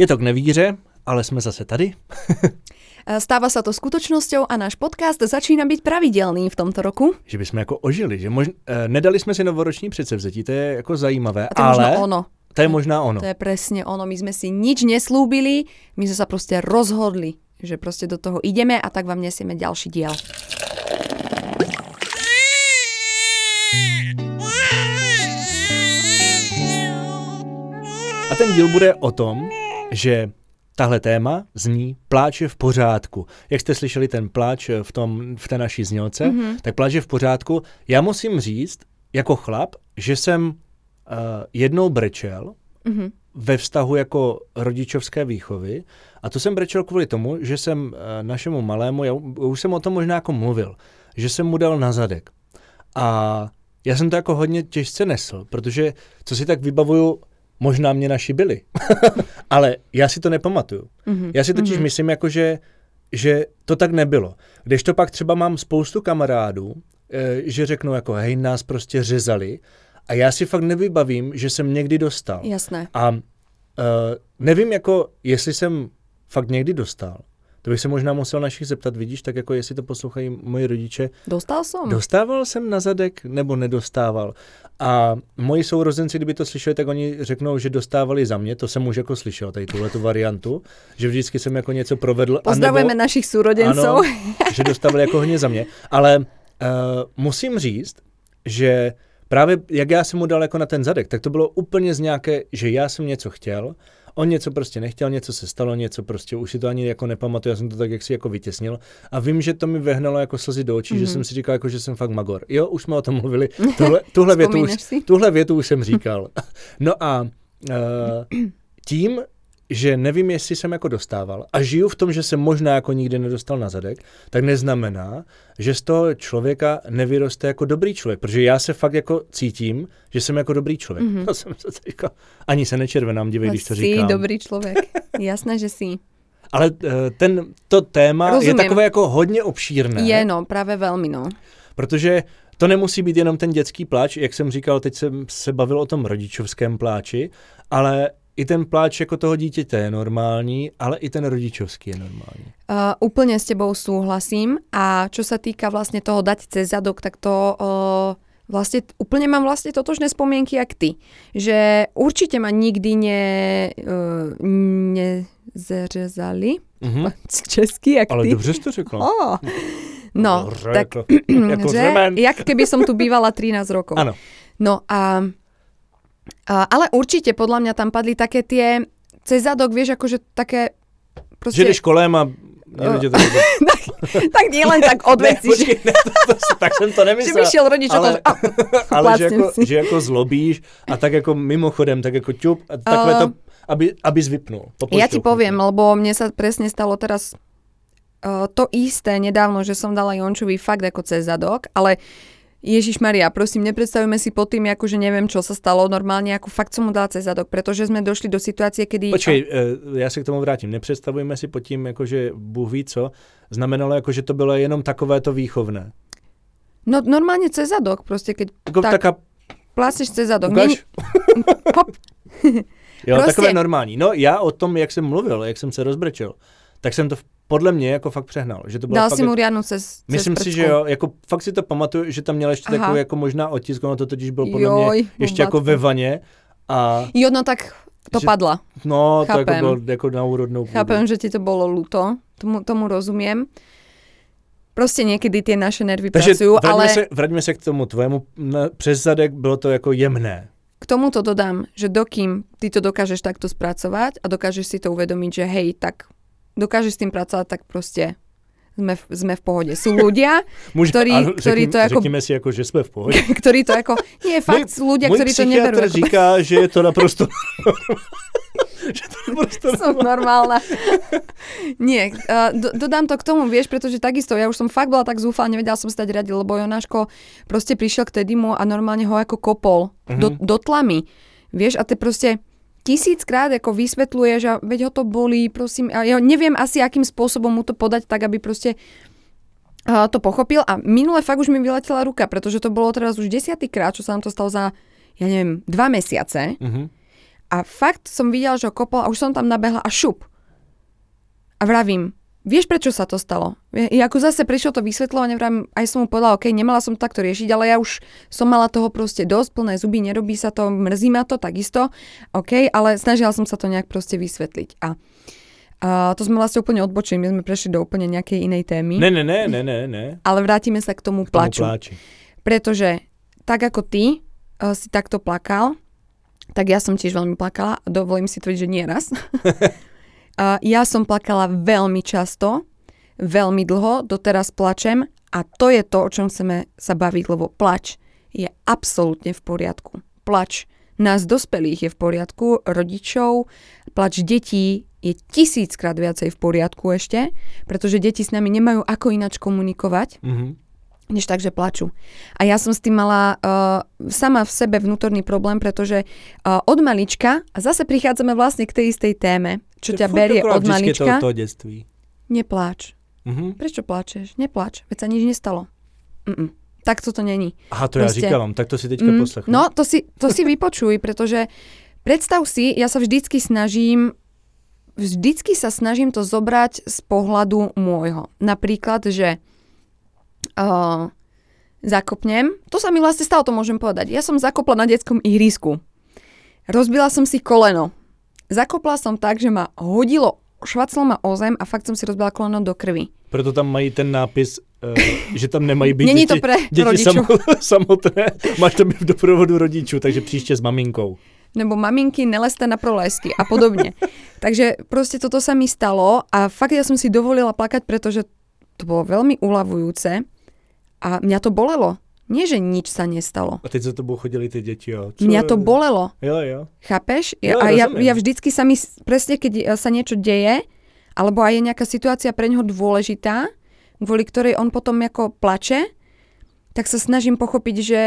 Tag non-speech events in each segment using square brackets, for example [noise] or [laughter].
Je to k nevíře, ale jsme zase tady. [laughs] Stáva sa to skutočnosťou a náš podcast začína byť pravidelný v tomto roku. Že bychom jako ožili, že možná, eh, nedali jsme si novoroční předsevzetí, to je jako zajímavé, A to je ale možno ono. to je možná ono. To je presne ono. My sme si nič neslúbili, my sme sa proste rozhodli, že proste do toho ideme a tak vám nesieme ďalší diel. A ten díl bude o tom, že tahle téma zní pláč je v pořádku. Jak jste slyšeli ten pláč v, tom, v té naší znělce, mm-hmm. tak pláč je v pořádku. Já musím říct, jako chlap, že jsem uh, jednou brečel mm-hmm. ve vztahu jako rodičovské výchovy a to jsem brečel kvůli tomu, že jsem uh, našemu malému, já už jsem o tom možná jako mluvil, že jsem mu dal na zadek. A já jsem to jako hodně těžce nesl, protože co si tak vybavuju, možná mě našibili, [laughs] ale já si to nepamatuju. Mm-hmm. Já si totiž mm-hmm. myslím, jako že, že to tak nebylo. Když to pak třeba mám spoustu kamarádů, eh, že řeknou jako hej, nás prostě řezali a já si fakt nevybavím, že jsem někdy dostal. Jasné. A uh, nevím jako, jestli jsem fakt někdy dostal. To bych se možná musel našich zeptat, vidíš, tak jako jestli to poslouchají moji rodiče. Dostal som. Dostával jsem na zadek nebo nedostával? A moji sourozenci, kdyby to slyšeli, tak oni řeknou, že dostávali za mě, to jsem už jako slyšel, tady tuhle tu variantu, že vždycky jsem jako něco provedl. Pozdravujeme anebo, našich. Ano, že dostávali jako hodně za mě. Ale uh, musím říct, že právě jak já jsem mu dal jako na ten zadek, tak to bylo úplně z nějaké, že já jsem něco chtěl, on něco prostě nechtěl, něco se stalo, něco prostě, už si to ani jako nepamatuju, já jsem to tak jak si jako vytěsnil a vím, že to mi vehnalo jako slzy do očí, mm-hmm. že Mhm. jsem si říkal, jako, že jsem fakt magor. Jo, už jsme o tom mluvili, [laughs] tuhle, tuhle, větu, už, si? tuhle větu už jsem říkal. No a uh, [clears throat] tím, že nevím, jestli jsem jako dostával a žiju v tom, že jsem možná jako nikdy nedostal na zadek, tak neznamená, že z toho člověka nevyroste jako dobrý člověk, protože já se fakt jako cítím, že jsem jako dobrý člověk. Mm-hmm. To jsem se teďka, ani se nečervenám, dívej, když to si říkám. dobrý človek. Jasné, že si. Ale uh, ten, to téma Rozumím. je takové jako hodně obšírné. Je no, práve veľmi no. Protože to nemusí být jenom ten dětský pláč, jak jsem říkal, teď jsem se bavil o tom rodičovském pláči, ale i ten pláč jako toho dítěte je normální, ale i ten rodičovský je normální. Uh, úplne s tebou súhlasím a čo sa týka vlastne toho dať cez zadok, tak to uh, vlastne úplne mám vlastne totožné spomienky jak ty. Že určite ma nikdy ne, uh, nezřezali. Mhm. [laughs] Česky, jak Ale ty. dobře jsi to řekla. Oh. No, Dobře, tak [clears throat] jako, že, jak keby som tu bývala 13 rokov. Ano. No a ale určite podľa mňa tam padli také tie cez zadok, vieš, akože také Že jdeš kolem a že to [laughs] tak, tak nie len tak od [laughs] ne, veci, že, počkej, ne, to, to, tak jsem to že nemyslel. by šiel rodič ale, ale, a, [laughs] ale že, si. že jako zlobíš a tak jako mimochodem, tak jako ťup, a takhle to, aby, aby vypnul. po Ja ti poviem, lebo mne sa presne stalo teraz uh, to isté nedávno, že som dala Jončovi fakt ako cez zadok, ale Ježiš Maria, prosím, nepredstavujme si pod tým, ako že neviem, čo sa stalo normálne, ako fakt som mu dala cez zadok, pretože sme došli do situácie, kedy... Počkej, eh, já se k tomu vrátím. Nepředstavujeme si pod tím, jako že Bůh ví co, znamenalo jako, že to bylo jenom takovéto výchovné. No normálne cez zadok, proste keď Jako tak, taká, plácneš cez zadok. ukáž? Hop. [laughs] Jo, Prostě- takové normální. No já o tom, jak jsem mluvil, jak jsem se rozbrečel, tak jsem to v- podle mě jako fakt přehnal. Že to bylo Dal si mu riadnu cez, cez Myslím si, prcku. že jo, jako fakt si to pamatuju, že tam měl ještě Aha. takový jako možná otisk, ono to totiž byl podle Joj, mě ještě jako ve vaně a Jo, no tak to Že- padla. no, to jako Chápem. bylo jako na úrodnou půdu. Chápem, že ti to bolo ľúto, tomu, tomu rozumiem. Proste niekedy tie naše nervy Takže pracujú, vraťme, ale se, vraťme se k tomu tvojemu, na, přes zadek bylo to jako jemné. k tomuto dodám, že dokým ty to dokážeš takto spracovať a dokážeš si to uvedomiť, že hej, tak dokážeš s tým pracovať, tak proste sme v, sme v pohode. Sú ľudia, [laughs] Může, Ktorí- ano, ktorí řekni, to jako- Řekněme si jako, že jsme v pohodě. [laughs] ktorí to ako... Nie, fakt sú ľudia, můj ktorí to neberú. Ako, říká, [laughs] že je to naprosto že to naprosto som normálna. Nie, uh, do, dodám to k tomu, vieš, pretože takisto, ja už som fakt bola tak zúfala, nevedela som sa dať radiť, lebo Jonáško proste prišiel k Tedimu a normálne ho ako kopol Mhm. do, do tlamy. Vieš, a ty proste tisíckrát ako vysvetľuje, že veď ho to bolí, prosím, a ja neviem asi, akým spôsobom mu to podať tak, aby proste to pochopil a minule fakt už mi vyletela ruka, pretože to bolo teraz už desiatýkrát, čo sa nám to stalo za, ja neviem, dva mesiace. Mhm. A fakt som videla, že ho kopol a už som tam nabehla a šup. A vravím, vieš prečo sa to stalo? I ako zase prišlo to vysvetľovanie, vravím, aj som mu povedala, OK, nemala som to takto riešiť, ale ja už som mala toho proste dosť, plné zuby, nerobí sa to, mrzí ma to, takisto, OK, ale snažila som sa to nejak proste vysvetliť. A a to sme vlastne úplne odbočili, my sme prešli do úplne nejakej inej témy. Ne, ne, ne, ne, ne, ne. Ale vrátime sa k tomu K tomu plaču. pláči. Pretože tak ako ty uh, si takto plakal, tak ja som tiež veľmi plakala a dovolím si tvrdiť, že nie raz. [laughs] ja som plakala veľmi často, veľmi dlho, doteraz plačem a to je to, o čom chceme sa baviť, lebo plač je absolútne v poriadku. Plač nás dospelých je v poriadku, rodičov, plač detí je tisíckrát viacej v poriadku ešte, pretože deti s nami nemajú ako ináč komunikovať Mhm. Než tak, že plačú. A ja som s tým mala uh, sama v sebe vnútorný problém, pretože uh, od malička, a zase prichádzame vlastne k tej istej téme, čo To ťa berie od malička, To, to detství. nepláč. Mhm. Prečo pláčeš? Nepláč, veď sa nič nestalo. Mm-mm. Tak to není. Aha, to Proste- ja říkám, tak to si teďka Mm, poslechnu. no, to si, to si vypočuj, pretože predstav si, ja sa vždycky snažím vždycky sa snažím to zobrať z pohľadu môjho. Napríklad, že uh, zakopnem, to sa mi vlastne stalo, to môžem povedať. Ja som zakopla na detskom ihrisku. Rozbila som si koleno. Zakopla som tak, že ma hodilo, švaclo ma o zem a fakt som si rozbila koleno do krvi. Proto tam mají ten nápis, uh, že tam nemají být Není to děti, pre děti rodičů. samo, [laughs] samotné. Máš tam v doprovodu rodičů, takže příště s maminkou. nebo maminky neleste na prolesky a podobne. [laughs] Takže proste toto sa mi stalo a fakt ja som si dovolila plakať, pretože to bolo veľmi uľavujúce a mňa to bolelo. Nie, že nič sa nestalo. A teď za tebou chodili ty děti, jo. Co Mňa to bolelo. Jo, jo. Chápeš? Jo, a ja, ja vždycky sa mi, presne keď sa niečo deje, alebo aj je nejaká situácia pre neho dôležitá, kvôli ktorej on potom ako plače, tak sa snažím pochopiť, že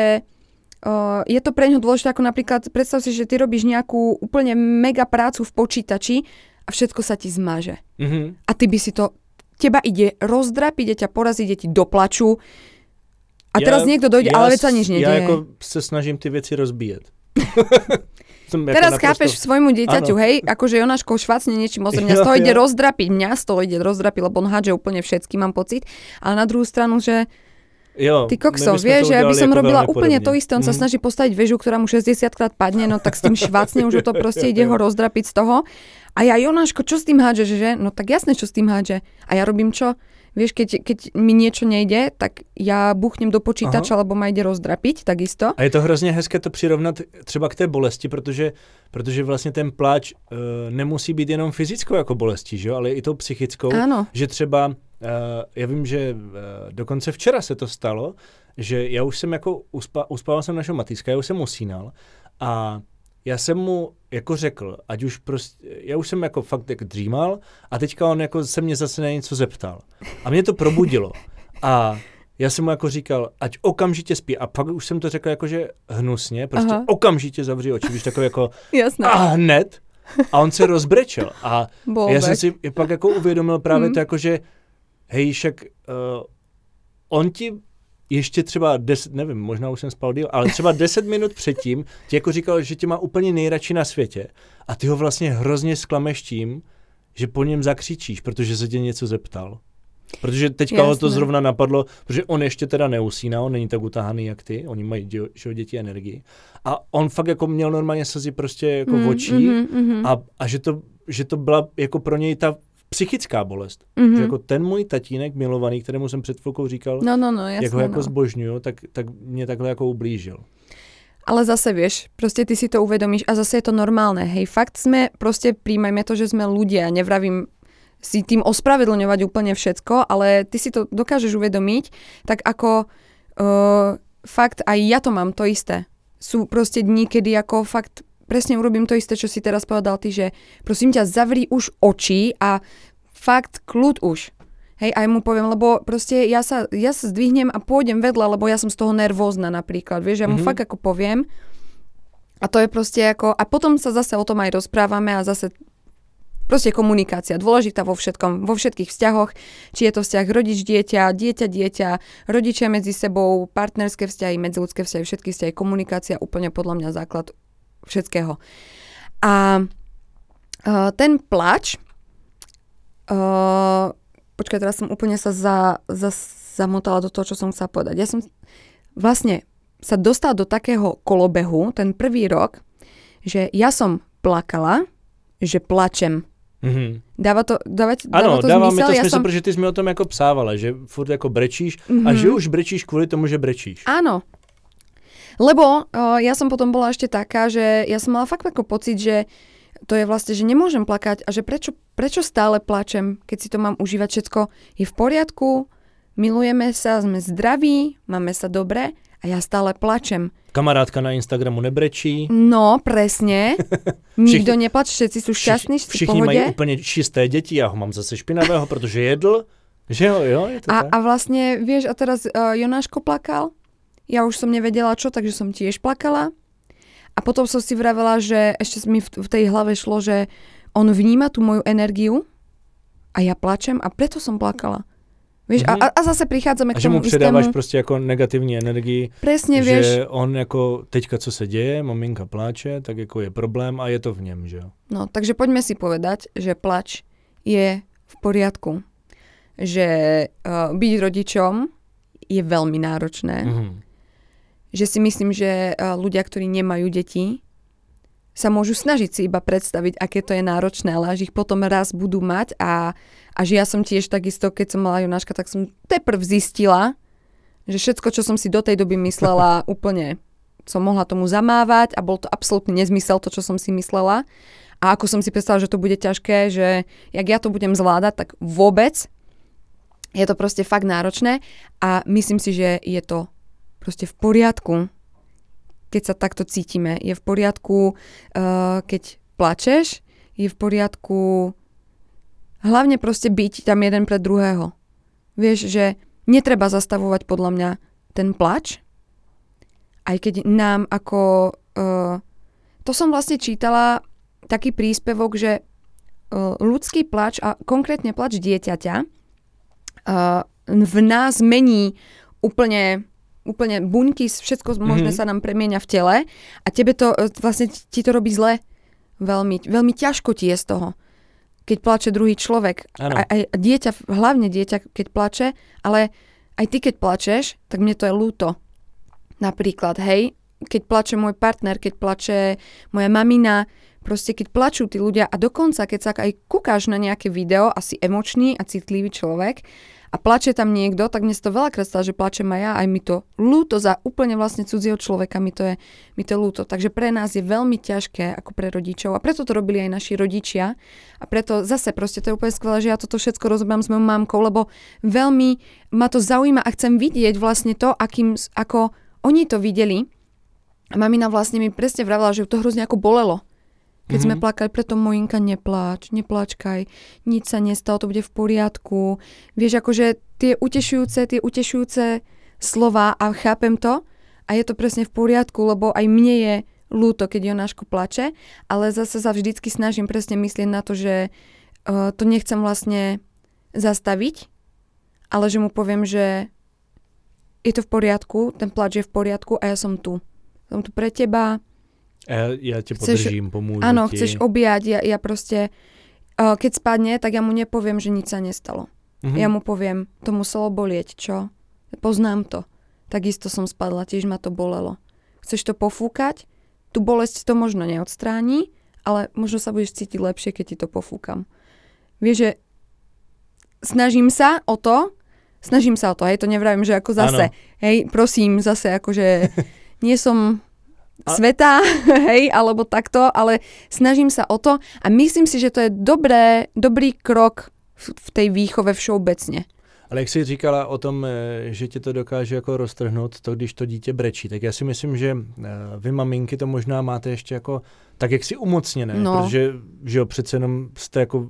uh, je to pre neho dôležité, ako napríklad, predstav si, že ty robíš nejakú úplne mega prácu v počítači a všetko sa ti zmaže. Mhm. A ty by si to, teba ide rozdrapiť, ide ťa poraziť, ide ti do plaču. A teraz niekto dojde, ale veď sa nič nedieje. Já jako se snažím ty věci rozbíjet. [laughs] Som Teraz naprosto- chápeš svojmu dieťaťu, Áno. hej, akože Jonáško švacne niečím o mňa z toho ide rozdrapiť, mňa z toho ide rozdrapiť, lebo on hádže úplne všetky, mám pocit. Ale na druhú stranu, že jo, ty kokso, vieš, že ja by som robila úplne podobně. to isté, on sa Mhm. snaží postaviť väžu, ktorá mu 60 krát padne, no tak s tým švacne už to proste [laughs] ide ho rozdrapiť z toho. A ja, Jonáško, čo s tým hádžeš, že? No tak jasné, čo s tým hádže. A ja robím čo? Vieš, keď, keď mi niečo nejde, tak ja buchnem do počítača, lebo ma ide rozdrapiť, takisto. A je to hrozně hezké to přirovnat třeba k té bolesti, protože, protože vlastně ten pláč uh, nemusí být jenom fyzickou jako bolestí, že ale i tou psychickou. Áno. Že třeba, uh, já vím, že uh, dokonce včera se to stalo, že já už jsem jako, uspa, uspával jsem našeho Matýska, já už jsem usínal a já jsem mu jako řekl, ať už prostě, já už jsem jako fakt jako dřímal a teďka on jako se mě zase na něco zeptal. A mě to probudilo. A já jsem mu jako říkal, ať okamžitě spí. A pak už jsem to řekl jakože hnusně, prostě Aha. Okamžitě zavři oči, víš, takový jako Jasné. a hned. A on se rozbrečel. A Bobek. já jsem si pak jako uvědomil právě Hmm. to jako, že hej, však uh, on ti ještě třeba deset, nevím, možná už jsem spal díl, ale třeba deset minut předtím ti jako říkal, že tě má úplně nejradši na světě a ty ho vlastně hrozně sklameš tím, že po něm zakřičíš, protože se tě něco zeptal. Protože teďka ho to zrovna napadlo, protože on ještě teda neusíná, on není tak utahaný jak ty, oni mají dě- že děti energii. A on fakt jako měl normálně slzy prostě jako v očích mm, mm, a, a že, to, že to byla jako pro něj ta psychická bolest. Mhm. Že jako ten můj tatínek milovaný, kterému jsem před chvilkou říkal, No, no, no, jasné. jak ho jako no. zbožňuju, tak, tak mě takhle jako ublížil. Ale zase vieš, proste ty si to uvedomíš a zase je to normálne. Hej, fakt sme, proste príjmajme to, že sme ľudia. Nevravím si tým ospravedlňovať úplne všetko, ale ty si to dokážeš uvedomiť, tak ako uh, fakt aj ja to mám to isté. Sú proste dní, kedy ako fakt presne urobím to isté, čo si teraz povedal ty, že prosím ťa, zavri už oči a fakt kľud už. Hej, aj mu poviem, lebo proste ja sa, ja sa zdvihnem a pôjdem vedľa, lebo ja som z toho nervózna napríklad, vieš, ja mu Mhm. fakt ako poviem. A to je proste ako, a potom sa zase o tom aj rozprávame a zase proste komunikácia, dôležitá vo všetkom, vo všetkých vzťahoch, či je to vzťah rodič-dieťa, dieťa-dieťa, rodičia medzi sebou, partnerské vzťahy, medziludské vzťahy, všetky vzťahy, komunikácia úplne podľa mňa základ všetkého. A uh, ten plač, uh, počkaj, teraz som úplne sa za, za, zamotala do toho, čo som chcela povedať. Ja som vlastne sa dostala do takého kolobehu ten prvý rok, že ja som plakala, že plačem. Mm-hmm. Dáva to, dáva, dáva ano, to dává zmysel? mi to ja smysl, som... protože ty jsi mi o tom jako psávala, že furt jako brečíš mm-hmm. a že už brečíš kvůli tomu, že brečíš. Áno. Lebo uh, ja som potom bola ešte taká, že ja som mala fakt ako pocit, že to je vlastne, že nemôžem plakať a že prečo, prečo stále plačem, keď si to mám užívať všetko. Je v poriadku, milujeme sa, sme zdraví, máme sa dobre a ja stále plačem. Kamarádka na Instagramu nebrečí. No, presne. [laughs] Nikto neplač, všetci sú šťastní, všichni, všichni pohode. mají úplně čisté děti, já ho mám zase špinavého, [laughs] protože jedl. Že jo, jo, je to a, tak. a vlastne, vieš, a teraz uh, Jonáško plakal, ja už som nevedela čo, takže som tiež plakala. A potom som si vravela, že ešte mi v, tej hlave šlo, že on vníma tú moju energiu a ja plačem a preto som plakala. Vieš, mm-hmm. a, a zase prichádzame a k že mu tomu předáváš istému... prostě jako negativní energii, Presne, že vieš, on jako teďka co se děje, maminka pláče, tak jako je problém a je to v něm, že no, takže poďme si povedať, že plač je v poriadku. Že uh, byť rodičom je veľmi náročné. Mm-hmm. Že si myslím, že uh, ľudia, ktorí nemajú deti, sa môžu snažiť si iba predstaviť, aké to je náročné, ale až ich potom raz budú mať a, a že ja som tiež takisto, keď som mala Jonáška, tak som teprv zistila, že všetko, čo som si do tej doby myslela, [laughs] úplne som mohla tomu zamávať a bol to absolútny nezmysel, to, čo som si myslela. A ako som si predstavila, že to bude ťažké, že jak ja to budem zvládať, tak vôbec. Je to proste fakt náročné a myslím si, že je to proste v poriadku, keď sa takto cítime. Je v poriadku, uh, keď plačeš, je v poriadku hlavne proste byť tam jeden pre druhého. Vieš, že netreba zastavovať podľa mňa ten plač, aj keď nám ako... Uh, to som vlastne čítala taký príspevok, že uh, ľudský plač a konkrétne plač dieťaťa v nás mení úplne úplne buňky, všetko možné Mhm. sa nám premieňa v tele a tebe to e, vlastne ti to robí zle. Veľmi, veľmi ťažko ti je z toho. Keď plače druhý človek. Áno. A, aj dieťa, hlavne dieťa, keď plače, ale aj ty, keď plačeš, tak mne to je ľúto. Napríklad, hej, keď plače môj partner, keď plače moja mamina, proste keď plačú tí ľudia a dokonca, keď sa aj kúkáš na nejaké video, asi emočný a citlivý človek a plače tam niekto, tak mne sa to veľakrát stalo, že plačem aj ja, aj mi to ľúto za úplne vlastne cudzieho človeka, mi to je, mi to ľúto. Takže pre nás je veľmi ťažké ako pre rodičov a preto to robili aj naši rodičia a preto zase proste to je úplne skvelé, že ja toto všetko rozoberám s mojou mamkou, lebo veľmi ma to zaujíma a chcem vidieť vlastne to, akým, ako oni to videli. A mamina vlastne mi presne vravila, že to hrozne ako bolelo. Keď mm-hmm. sme plakali, preto mojinka nepláč, nepláčkaj, nič sa nestalo, to bude v poriadku. Vieš, akože tie utešujúce, tie utešujúce slova a chápem to a je to presne v poriadku, lebo aj mne je ľúto, keď Jonáško plače, ale zase sa vždycky snažím presne myslieť na to, že uh, to nechcem vlastne zastaviť, ale že mu poviem, že je to v poriadku, ten plač je v poriadku a ja som tu. Som tu pre teba, Já tě Chceš- podržím, pomůžu Áno, ti. chceš objať, ja, ja proste, uh, keď spadne, tak ja mu nepoviem, že nič sa nestalo. Mhm. Ja mu poviem, to muselo bolieť, čo? Poznám to. Takisto som spadla, tiež ma to bolelo. Chceš to pofúkať? Tu bolesť to možno neodstráni, ale možno sa budeš cítiť lepšie, keď ti to pofúkam. Vieš, že snažím sa o to, snažím sa o to, hej, to nevravím, že ako zase, Áno. hej, prosím, zase akože [laughs] nie som A- sveta, [laughs] hej, alebo takto, ale snažím sa o to a myslím si, že to je dobré, dobrý krok v, v tej výchove všeobecne. Ale jak jsi říkala o tom, eh, že tě to dokáže jako roztrhnout, to když to dítě brečí, tak já si myslím, že eh, vy maminky to možná máte ještě jako tak jak si umocněné, No. protože že jo, přece jenom jste jako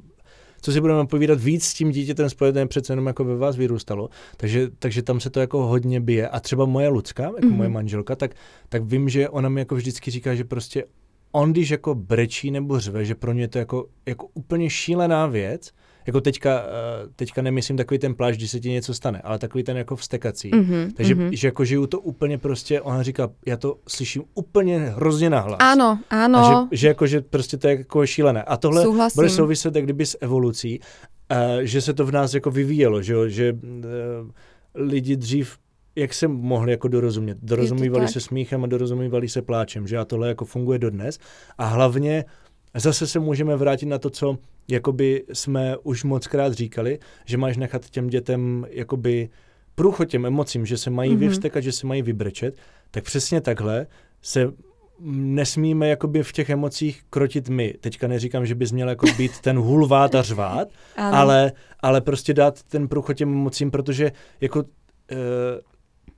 co si budeme povídat, víc s tím dítětem spojené přece jenom jako ve vás vyrůstalo. Takže, takže tam se to jako hodně bije. A třeba moje Lucka, jako Mhm. moje manželka, tak, tak vím, že ona mi jako vždycky říká, že prostě on, když jako brečí nebo řve, že pro ně to jako, jako úplně šílená věc, Jako teďka, eh, teďka nemyslím takový ten pláž, když se ti něco stane, ale takový ten jako vstekací. Mhm, Takže mhm. že jako žiju to úplně prostě, ona říká, já to slyším úplně hrozně nahlas. Áno, áno. A že, že, jako, že prostě to je jako šílené. A tohle Súhlasím. bude souviset jak kdyby s evolucí, uh, že se to v nás jako vyvíjelo, že, že uh, lidi dřív jak se mohli jako dorozumět. Dorozumívali se smíchem a dorozumívali se pláčem, že a tohle jako funguje dodnes. A hlavně zase se můžeme vrátit na to, co jakoby jsme už mockrát říkali, že máš nechat těm dětem jakoby průchod těm emocím, že se mají Mhm. mm-hmm. vyvstekat, že se mají vybrečet, tak přesně takhle se nesmíme jakoby v těch emocích krotit my. Teďka neříkám, že bys měl jako být ten hulvát a řvát, [laughs] ale, ale prostě dát ten průchod těm emocím, protože jako e,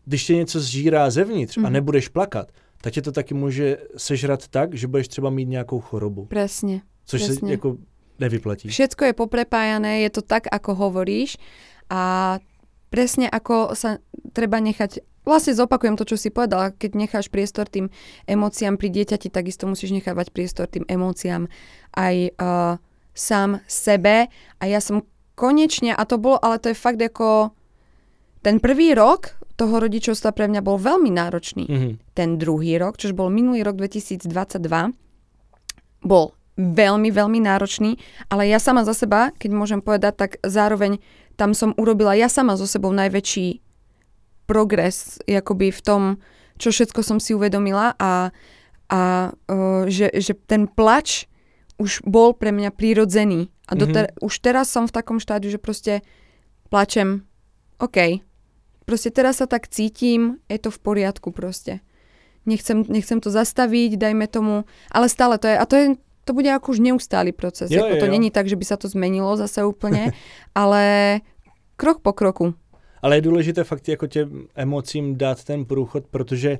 když tě něco zžírá zevnitř Mhm. a nebudeš plakat, tak tě to taky může sežrat tak, že budeš třeba mít nějakou chorobu, Presne. což se Presne. jako nevyplatí. Všetko je poprepájané, je to tak, ako hovoríš a presne ako sa treba nechať Vlastne zopakujem to, čo si povedala. Keď necháš priestor tým emóciám pri dieťati, takisto musíš nechávať priestor tým emóciám aj uh, sám sebe. A ja som konečne, a to bolo, ale to je fakt ako ten prvý rok toho rodičovstva pre mňa bol veľmi náročný. Mhm. Ten druhý rok, čož bol minulý rok 2022, bol veľmi, veľmi náročný, ale ja sama za seba, keď môžem povedať, tak zároveň tam som urobila ja sama so sebou najväčší progres akoby v tom, čo všetko som si uvedomila a, a uh, že, že ten plač už bol pre mňa prírodzený. A doter- mm-hmm. už teraz som v takom štádiu, že proste plačem, OK, proste teraz sa tak cítim, je to v poriadku proste. Nechcem, nechcem to zastaviť, dajme tomu, ale stále to je, a to je, to bude ako už neustály proces. Jo, ako jo, to jo. není tak, že by sa to zmenilo zase úplne, [laughs] ale krok po kroku. Ale je důležité fakt jako těm emocím dát ten průchod, protože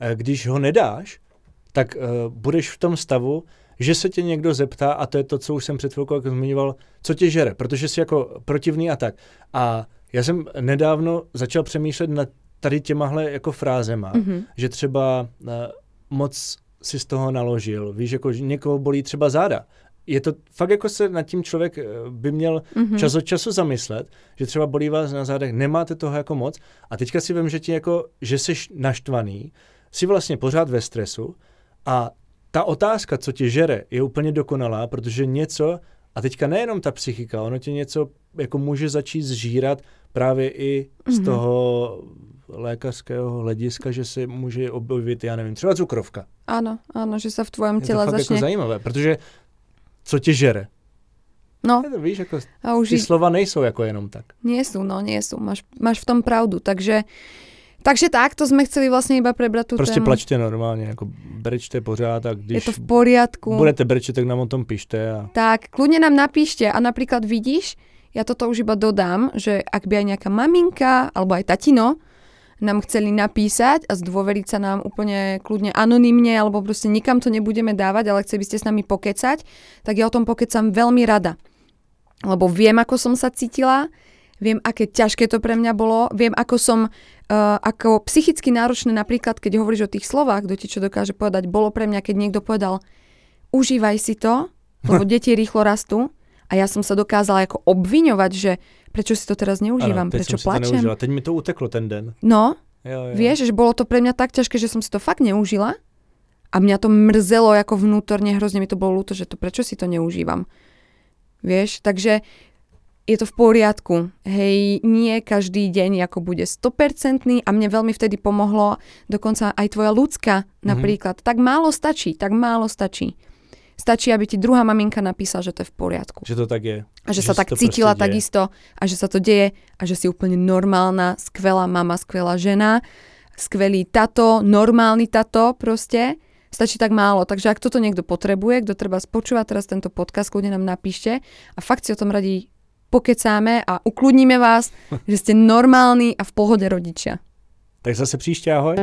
eh, když ho nedáš, tak uh, budeš v tom stavu, že se tě někdo zeptá, a to je to, co už jsem před chvilkou jako zmiňoval, co tě žere, protože jsi jako protivný a tak. A já jsem nedávno začal přemýšlet nad tady těmahle jako frázema, Mhm. že třeba uh, moc si z toho naložil, víš, jako že někoho bolí třeba záda. Je to fakt jako se nad tím člověk eh, by měl Mhm. čas od času zamyslet, že třeba bolí vás na zádech, nemáte toho jako moc a teďka si vím, že ti jako, že jsi naštvaný, jsi vlastně pořád ve stresu a ta otázka, co tě žere, je úplně dokonalá, protože něco, a teďka nejenom ta psychika, ono tě něco jako může začít zžírat právě i z Mhm. toho lékařského hlediska, že se může objevit, já nevím, třeba cukrovka. Áno, áno, že sa v tvojom Je to fakt jako zajímavé, protože co tě žere? No, Je to, víš, jako a už ty i- slova nejsou jako jenom tak. Nie sú, no nie sú. Máš, máš v tom pravdu. Takže, takže takto sme chceli vlastne iba prebrať tú Prostě tému. plačte normálně, jako brečte pořád a Je když to v poriadku. budete brečet, tak nám o tom pište. A... Tak, kľudne nám napíšte a napríklad vidíš, ja toto už iba dodám, že ak by aj nejaká maminka alebo aj tatino nám chceli napísať a zdôveriť sa nám úplne kľudne anonymne alebo proste nikam to nebudeme dávať, ale chceli by ste s nami pokecať, tak ja o tom pokecam veľmi rada. Lebo viem, ako som sa cítila, viem, aké ťažké to pre mňa bolo, viem, ako som, uh, ako psychicky náročné napríklad, keď hovoríš o tých slovách, kto ti čo dokáže povedať, bolo pre mňa, keď niekto povedal, užívaj si to, lebo [laughs] deti rýchlo rastú a ja som sa dokázala ako obviňovať, že prečo si to teraz neužívam, teď prečo to plačem. neužila. Teď mi to uteklo ten den. No, Jo, jo. vieš, že bolo to pre mňa tak ťažké, že som si to fakt neužila a mňa to mrzelo ako vnútorne, hrozne mi to bolo ľúto, že to prečo si to neužívam. Vieš, takže je to v poriadku. Hej, nie každý deň ako bude 100% a mne veľmi vtedy pomohlo dokonca aj tvoja ľudská napríklad. Tak málo stačí, tak málo stačí. Stačí, aby ti druhá maminka napísala, že to je v poriadku. Že to tak je. A že, Že sa tak cítila takisto a že sa to deje a že si úplne normálna, skvelá mama, skvelá žena, skvelý tato, normálny tato proste. Stačí tak málo. Takže ak toto niekto potrebuje, kto treba spočúvať teraz tento podcast, kľudne nám napíšte a fakt si o tom radi pokecáme a ukludníme vás, [laughs] že ste normálni a v pohode rodičia. Tak zase příště, ahoj.